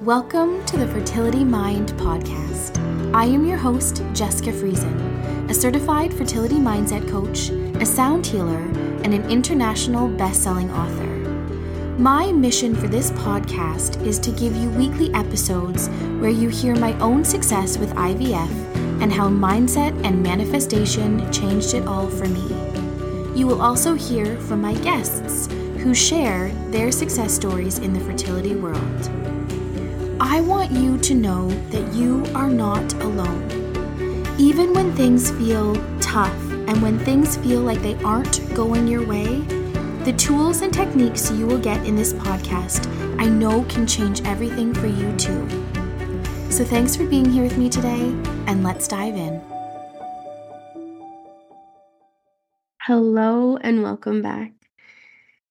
Welcome to the Fertility Mind podcast. I am your host, Jessica Friesen, a certified fertility mindset coach, a sound healer, and an international best-selling author. My mission for this podcast is to give you weekly episodes where you hear my own success with IVF and how mindset and manifestation changed it all for me. You will also hear from my guests who share their success stories in the fertility world. I want you to know that you are not alone. Even when things feel tough and when things feel like they aren't going your way, the tools and techniques you will get in this podcast I know can change everything for you too. So thanks for being here with me today, and let's dive in. Hello, and welcome back.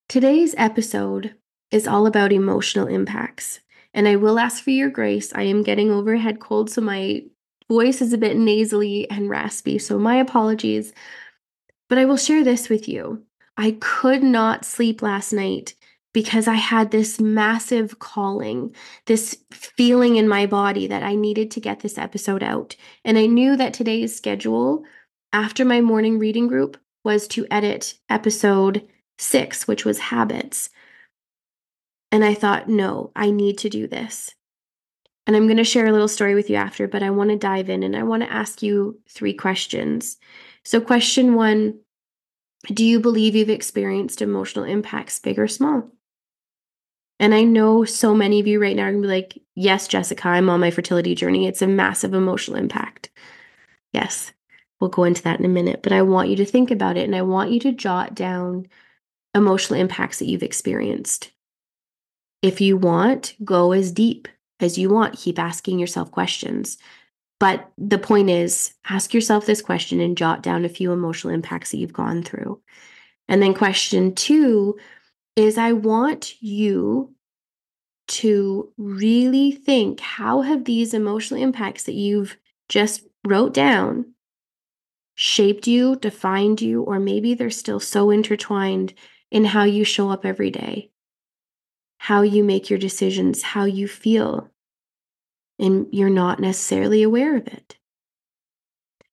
Today's episode is all about emotional impacts. And I will ask for your grace. I am getting over a head cold, so my voice is a bit nasally and raspy. So my apologies. But I will share this with you. I could not sleep last night because I had this massive calling, this feeling in my body that I needed to get this episode out. And I knew that today's schedule after my morning reading group was to edit episode six, which was habits. And I thought, no, I need to do this. And I'm going to share a little story with you after, but I want to dive in and I want to ask you three questions. So, question one Do you believe you've experienced emotional impacts, big or small? And I know so many of you right now are going to be like, Yes, Jessica, I'm on my fertility journey. It's a massive emotional impact. Yes, we'll go into that in a minute, but I want you to think about it and I want you to jot down emotional impacts that you've experienced. If you want, go as deep as you want. Keep asking yourself questions. But the point is, ask yourself this question and jot down a few emotional impacts that you've gone through. And then question two is I want you to really think how have these emotional impacts that you've just wrote down shaped you, defined you, or maybe they're still so intertwined in how you show up every day how you make your decisions, how you feel, and you're not necessarily aware of it.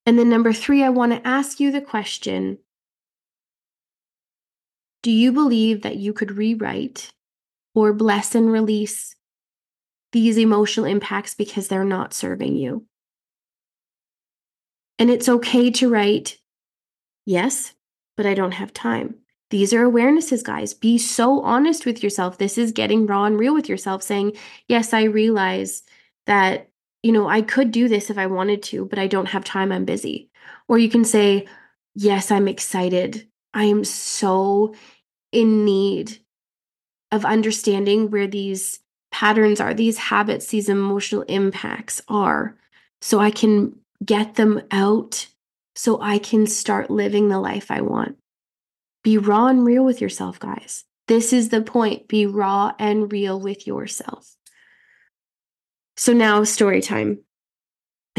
And then, number three, I want to ask you the question Do you believe that you could rewrite or bless and release these emotional impacts because they're not serving you? And it's okay to write, Yes, but I don't have time. These are awarenesses, guys. Be so honest with yourself. This is getting raw and real with yourself, saying, Yes, I realize that, you know, I could do this if I wanted to, but I don't have time. I'm busy. Or you can say, Yes, I'm excited. I am so in need of understanding where these patterns are, these habits, these emotional impacts are, so I can get them out so I can start living the life I want. Be raw and real with yourself, guys. This is the point. Be raw and real with yourself. So now, story time.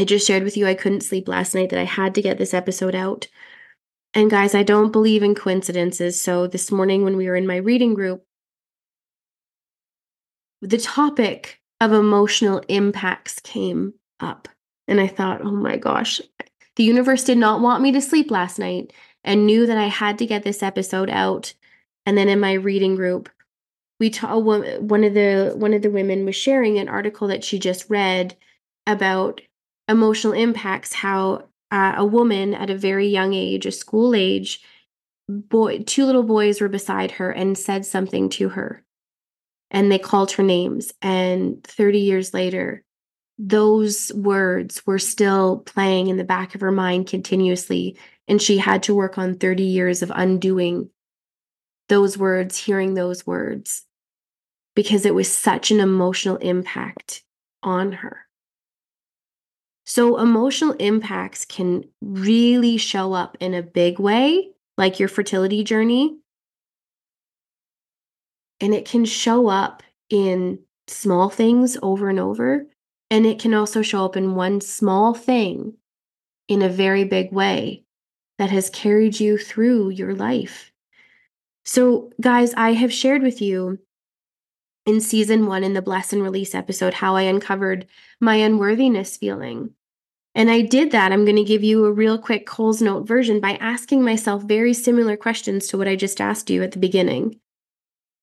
I just shared with you I couldn't sleep last night, that I had to get this episode out. And guys, I don't believe in coincidences. So this morning, when we were in my reading group, the topic of emotional impacts came up. And I thought, oh my gosh, the universe did not want me to sleep last night and knew that I had to get this episode out. And then in my reading group, we ta- one of the one of the women was sharing an article that she just read about emotional impacts how uh, a woman at a very young age a school age boy two little boys were beside her and said something to her and they called her names and 30 years later those words were still playing in the back of her mind continuously and she had to work on 30 years of undoing those words, hearing those words, because it was such an emotional impact on her. So, emotional impacts can really show up in a big way, like your fertility journey. And it can show up in small things over and over. And it can also show up in one small thing in a very big way that has carried you through your life. So, guys, I have shared with you in season one in the Bless and Release episode how I uncovered my unworthiness feeling. And I did that. I'm going to give you a real quick Coles Note version by asking myself very similar questions to what I just asked you at the beginning.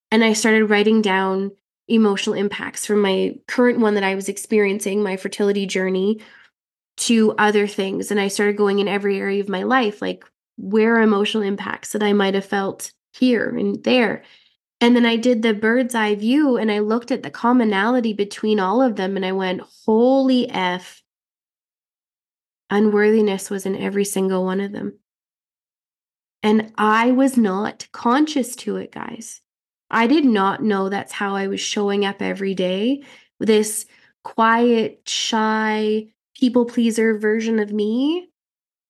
And I started writing down emotional impacts from my current one that I was experiencing, my fertility journey, to other things. And I started going in every area of my life, like where emotional impacts that I might have felt here and there. And then I did the bird's eye view and I looked at the commonality between all of them and I went, holy F. Unworthiness was in every single one of them. And I was not conscious to it, guys. I did not know that's how I was showing up every day. This quiet, shy, people pleaser version of me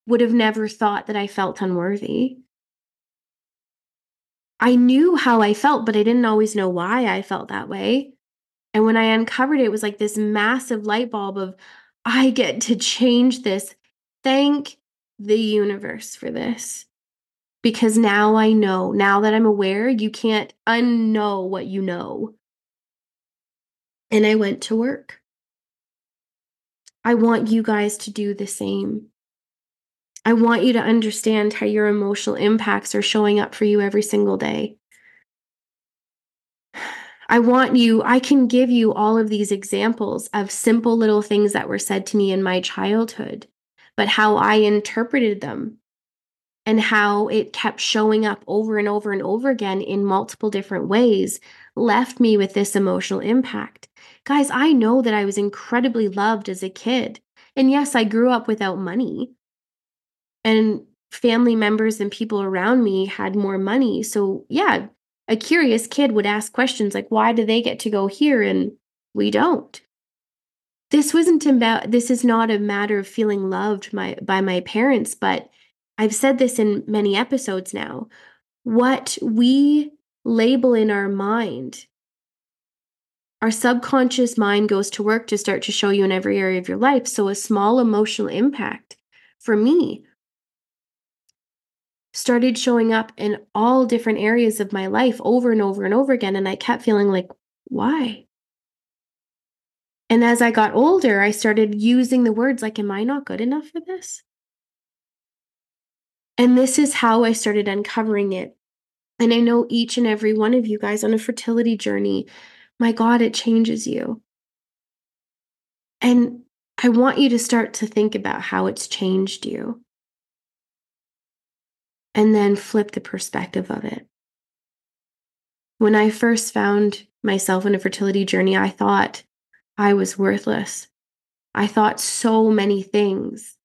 would have never thought that I felt unworthy. I knew how I felt, but I didn't always know why I felt that way. And when I uncovered it, it was like this massive light bulb of, I get to change this. Thank the universe for this. Because now I know, now that I'm aware, you can't unknow what you know. And I went to work. I want you guys to do the same. I want you to understand how your emotional impacts are showing up for you every single day. I want you, I can give you all of these examples of simple little things that were said to me in my childhood, but how I interpreted them and how it kept showing up over and over and over again in multiple different ways left me with this emotional impact. Guys, I know that I was incredibly loved as a kid. And yes, I grew up without money and family members and people around me had more money. So, yeah, a curious kid would ask questions like, why do they get to go here and we don't? This wasn't about, this is not a matter of feeling loved my, by my parents, but I've said this in many episodes now. What we label in our mind, our subconscious mind goes to work to start to show you in every area of your life. So, a small emotional impact for me started showing up in all different areas of my life over and over and over again. And I kept feeling like, why? And as I got older, I started using the words like, Am I not good enough for this? And this is how I started uncovering it. And I know each and every one of you guys on a fertility journey, my God, it changes you. And I want you to start to think about how it's changed you and then flip the perspective of it. When I first found myself in a fertility journey, I thought I was worthless. I thought so many things.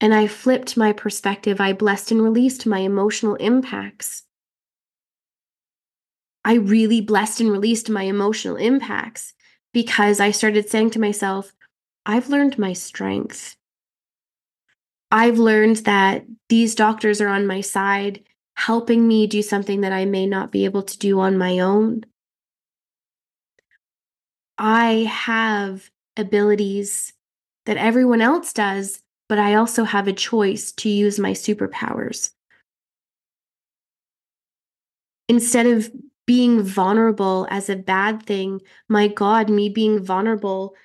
And I flipped my perspective. I blessed and released my emotional impacts. I really blessed and released my emotional impacts because I started saying to myself, I've learned my strength. I've learned that these doctors are on my side, helping me do something that I may not be able to do on my own. I have abilities that everyone else does, but I also have a choice to use my superpowers. Instead of being vulnerable as a bad thing, my God, me being vulnerable,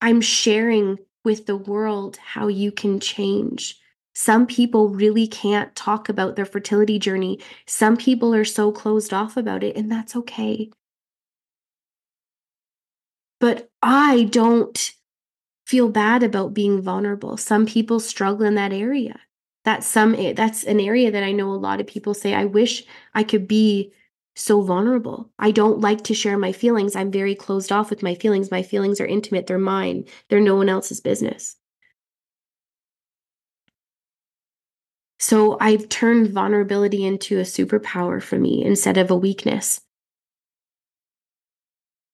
I'm sharing with the world how you can change. Some people really can't talk about their fertility journey. Some people are so closed off about it, and that's okay. But I don't feel bad about being vulnerable. Some people struggle in that area. That's some eh, that's an area that I know a lot of people say I wish I could be so vulnerable. I don't like to share my feelings. I'm very closed off with my feelings. My feelings are intimate, they're mine, they're no one else's business. So I've turned vulnerability into a superpower for me instead of a weakness.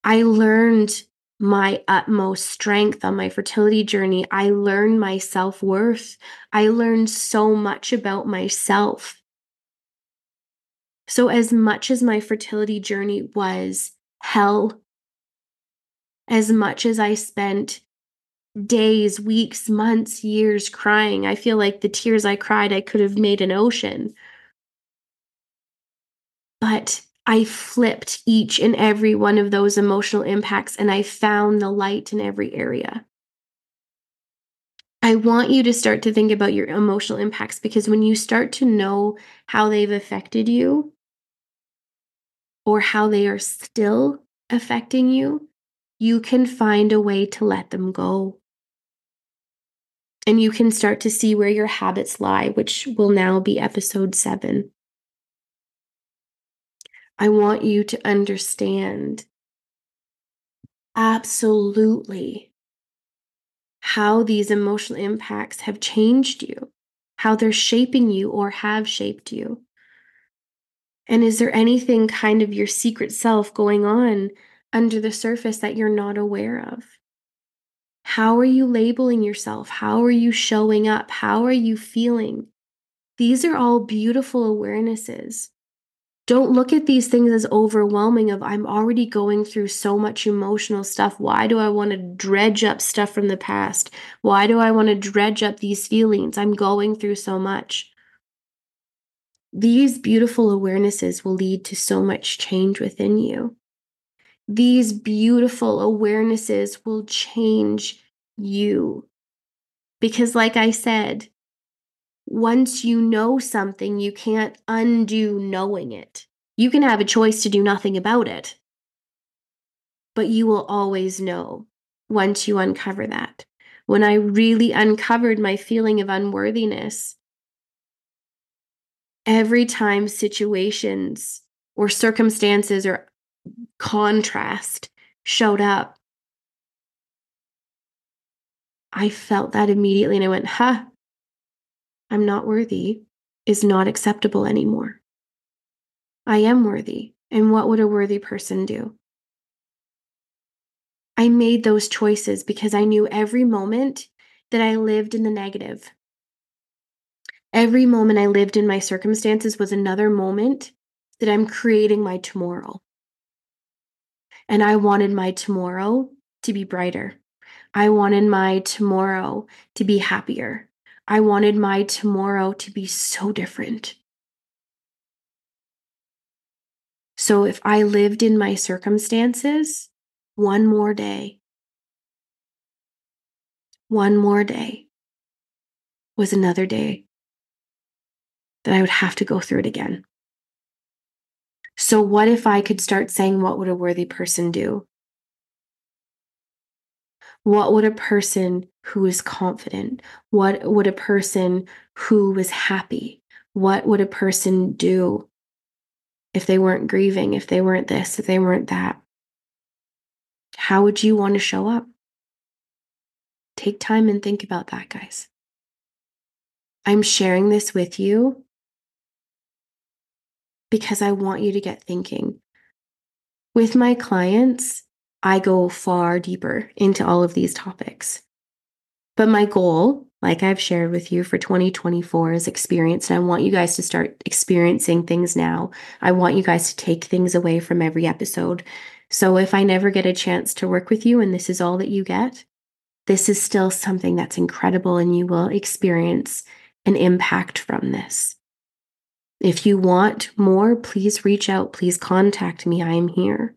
I learned my utmost strength on my fertility journey. I learned my self worth. I learned so much about myself so, as much as my fertility journey was hell, as much as I spent days, weeks, months, years crying, I feel like the tears I cried, I could have made an ocean. But I flipped each and every one of those emotional impacts and I found the light in every area. I want you to start to think about your emotional impacts because when you start to know how they've affected you or how they are still affecting you, you can find a way to let them go. And you can start to see where your habits lie, which will now be episode seven. I want you to understand absolutely how these emotional impacts have changed you, how they're shaping you or have shaped you. And is there anything kind of your secret self going on under the surface that you're not aware of? How are you labeling yourself? How are you showing up? How are you feeling? These are all beautiful awarenesses don't look at these things as overwhelming of i'm already going through so much emotional stuff why do i want to dredge up stuff from the past why do i want to dredge up these feelings i'm going through so much these beautiful awarenesses will lead to so much change within you these beautiful awarenesses will change you because like i said once you know something, you can't undo knowing it. You can have a choice to do nothing about it, but you will always know once you uncover that. When I really uncovered my feeling of unworthiness, every time situations or circumstances or contrast showed up, I felt that immediately and I went, huh, I'm not worthy is not acceptable anymore. I am worthy, and what would a worthy person do? I made those choices because I knew every moment that I lived in the negative. Every moment I lived in my circumstances was another moment that I'm creating my tomorrow. And I wanted my tomorrow to be brighter. I wanted my tomorrow to be happier. I wanted my tomorrow to be so different. So if I lived in my circumstances one more day, one more day was another day that I would have to go through it again. So, what if I could start saying, What would a worthy person do? What would a person who is confident? What would a person who was happy? What would a person do if they weren't grieving, if they weren't this, if they weren't that? How would you want to show up? Take time and think about that, guys. I'm sharing this with you because I want you to get thinking. With my clients, I go far deeper into all of these topics. But my goal, like I've shared with you for 2024, is experience. And I want you guys to start experiencing things now. I want you guys to take things away from every episode. So if I never get a chance to work with you and this is all that you get, this is still something that's incredible and you will experience an impact from this. If you want more, please reach out. Please contact me. I am here.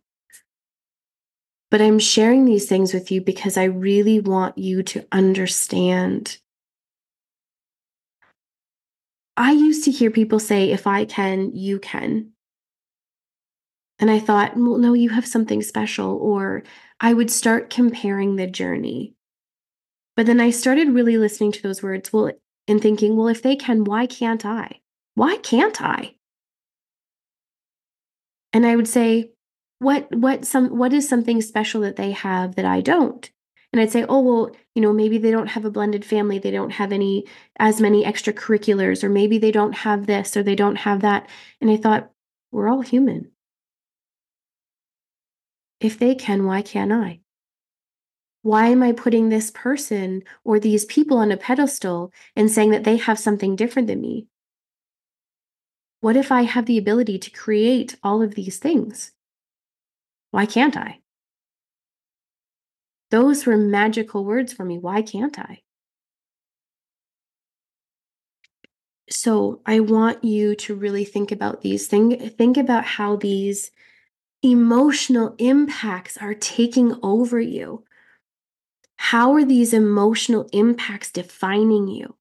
But I'm sharing these things with you because I really want you to understand. I used to hear people say, if I can, you can. And I thought, well, no, you have something special. Or I would start comparing the journey. But then I started really listening to those words, well, and thinking, well, if they can, why can't I? Why can't I? And I would say, what what some what is something special that they have that I don't? And I'd say, oh well, you know, maybe they don't have a blended family, they don't have any as many extracurriculars, or maybe they don't have this or they don't have that. And I thought, we're all human. If they can, why can't I? Why am I putting this person or these people on a pedestal and saying that they have something different than me? What if I have the ability to create all of these things? Why can't I? Those were magical words for me. Why can't I? So I want you to really think about these. Think, think about how these emotional impacts are taking over you. How are these emotional impacts defining you?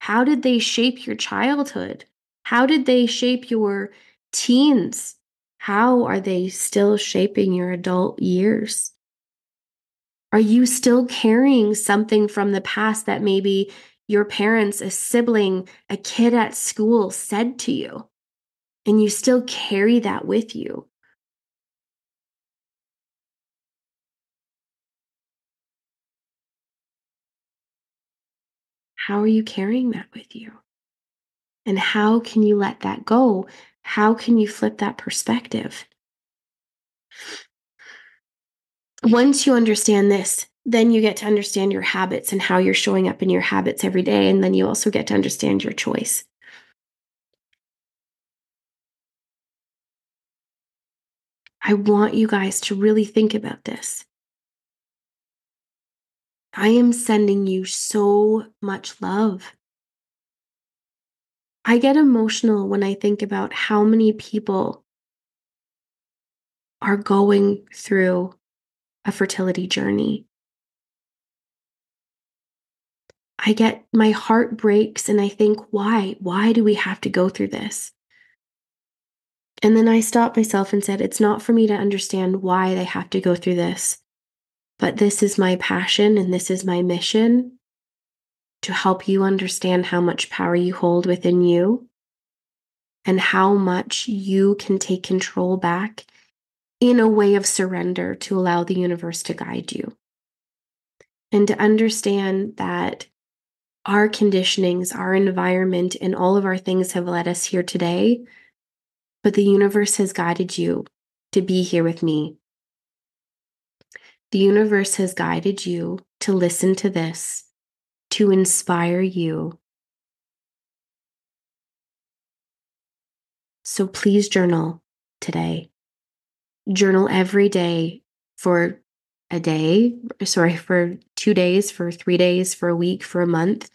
How did they shape your childhood? How did they shape your teens? How are they still shaping your adult years? Are you still carrying something from the past that maybe your parents, a sibling, a kid at school said to you? And you still carry that with you. How are you carrying that with you? And how can you let that go? How can you flip that perspective? Once you understand this, then you get to understand your habits and how you're showing up in your habits every day. And then you also get to understand your choice. I want you guys to really think about this. I am sending you so much love. I get emotional when I think about how many people are going through a fertility journey. I get my heart breaks and I think, why? Why do we have to go through this? And then I stopped myself and said, it's not for me to understand why they have to go through this. But this is my passion and this is my mission to help you understand how much power you hold within you and how much you can take control back in a way of surrender to allow the universe to guide you. And to understand that our conditionings, our environment, and all of our things have led us here today, but the universe has guided you to be here with me the universe has guided you to listen to this, to inspire you. So please journal today. Journal every day for a day, sorry, for two days, for three days, for a week, for a month.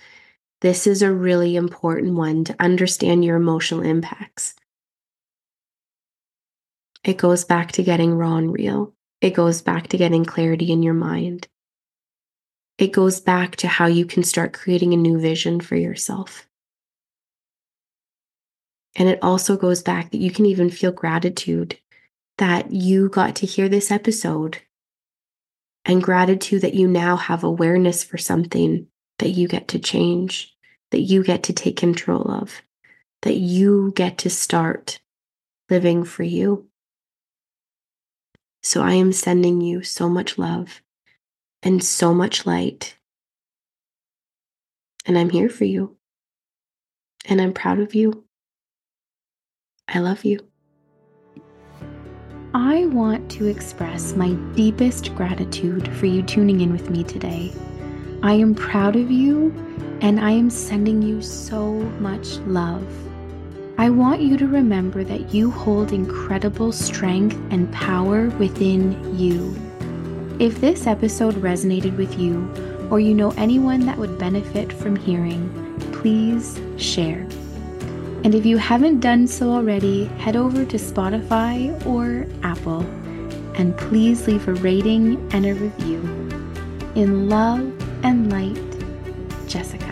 This is a really important one to understand your emotional impacts. It goes back to getting raw and real. It goes back to getting clarity in your mind. It goes back to how you can start creating a new vision for yourself. And it also goes back that you can even feel gratitude that you got to hear this episode and gratitude that you now have awareness for something that you get to change, that you get to take control of, that you get to start living for you. So I am sending you so much love and so much light. And I'm here for you. And I'm proud of you. I love you. I want to express my deepest gratitude for you tuning in with me today. I am proud of you and I am sending you so much love. I want you to remember that you hold incredible strength and power within you. If this episode resonated with you, or you know anyone that would benefit from hearing, please share. And if you haven't done so already, head over to Spotify or Apple and please leave a rating and a review. In love and light, Jessica.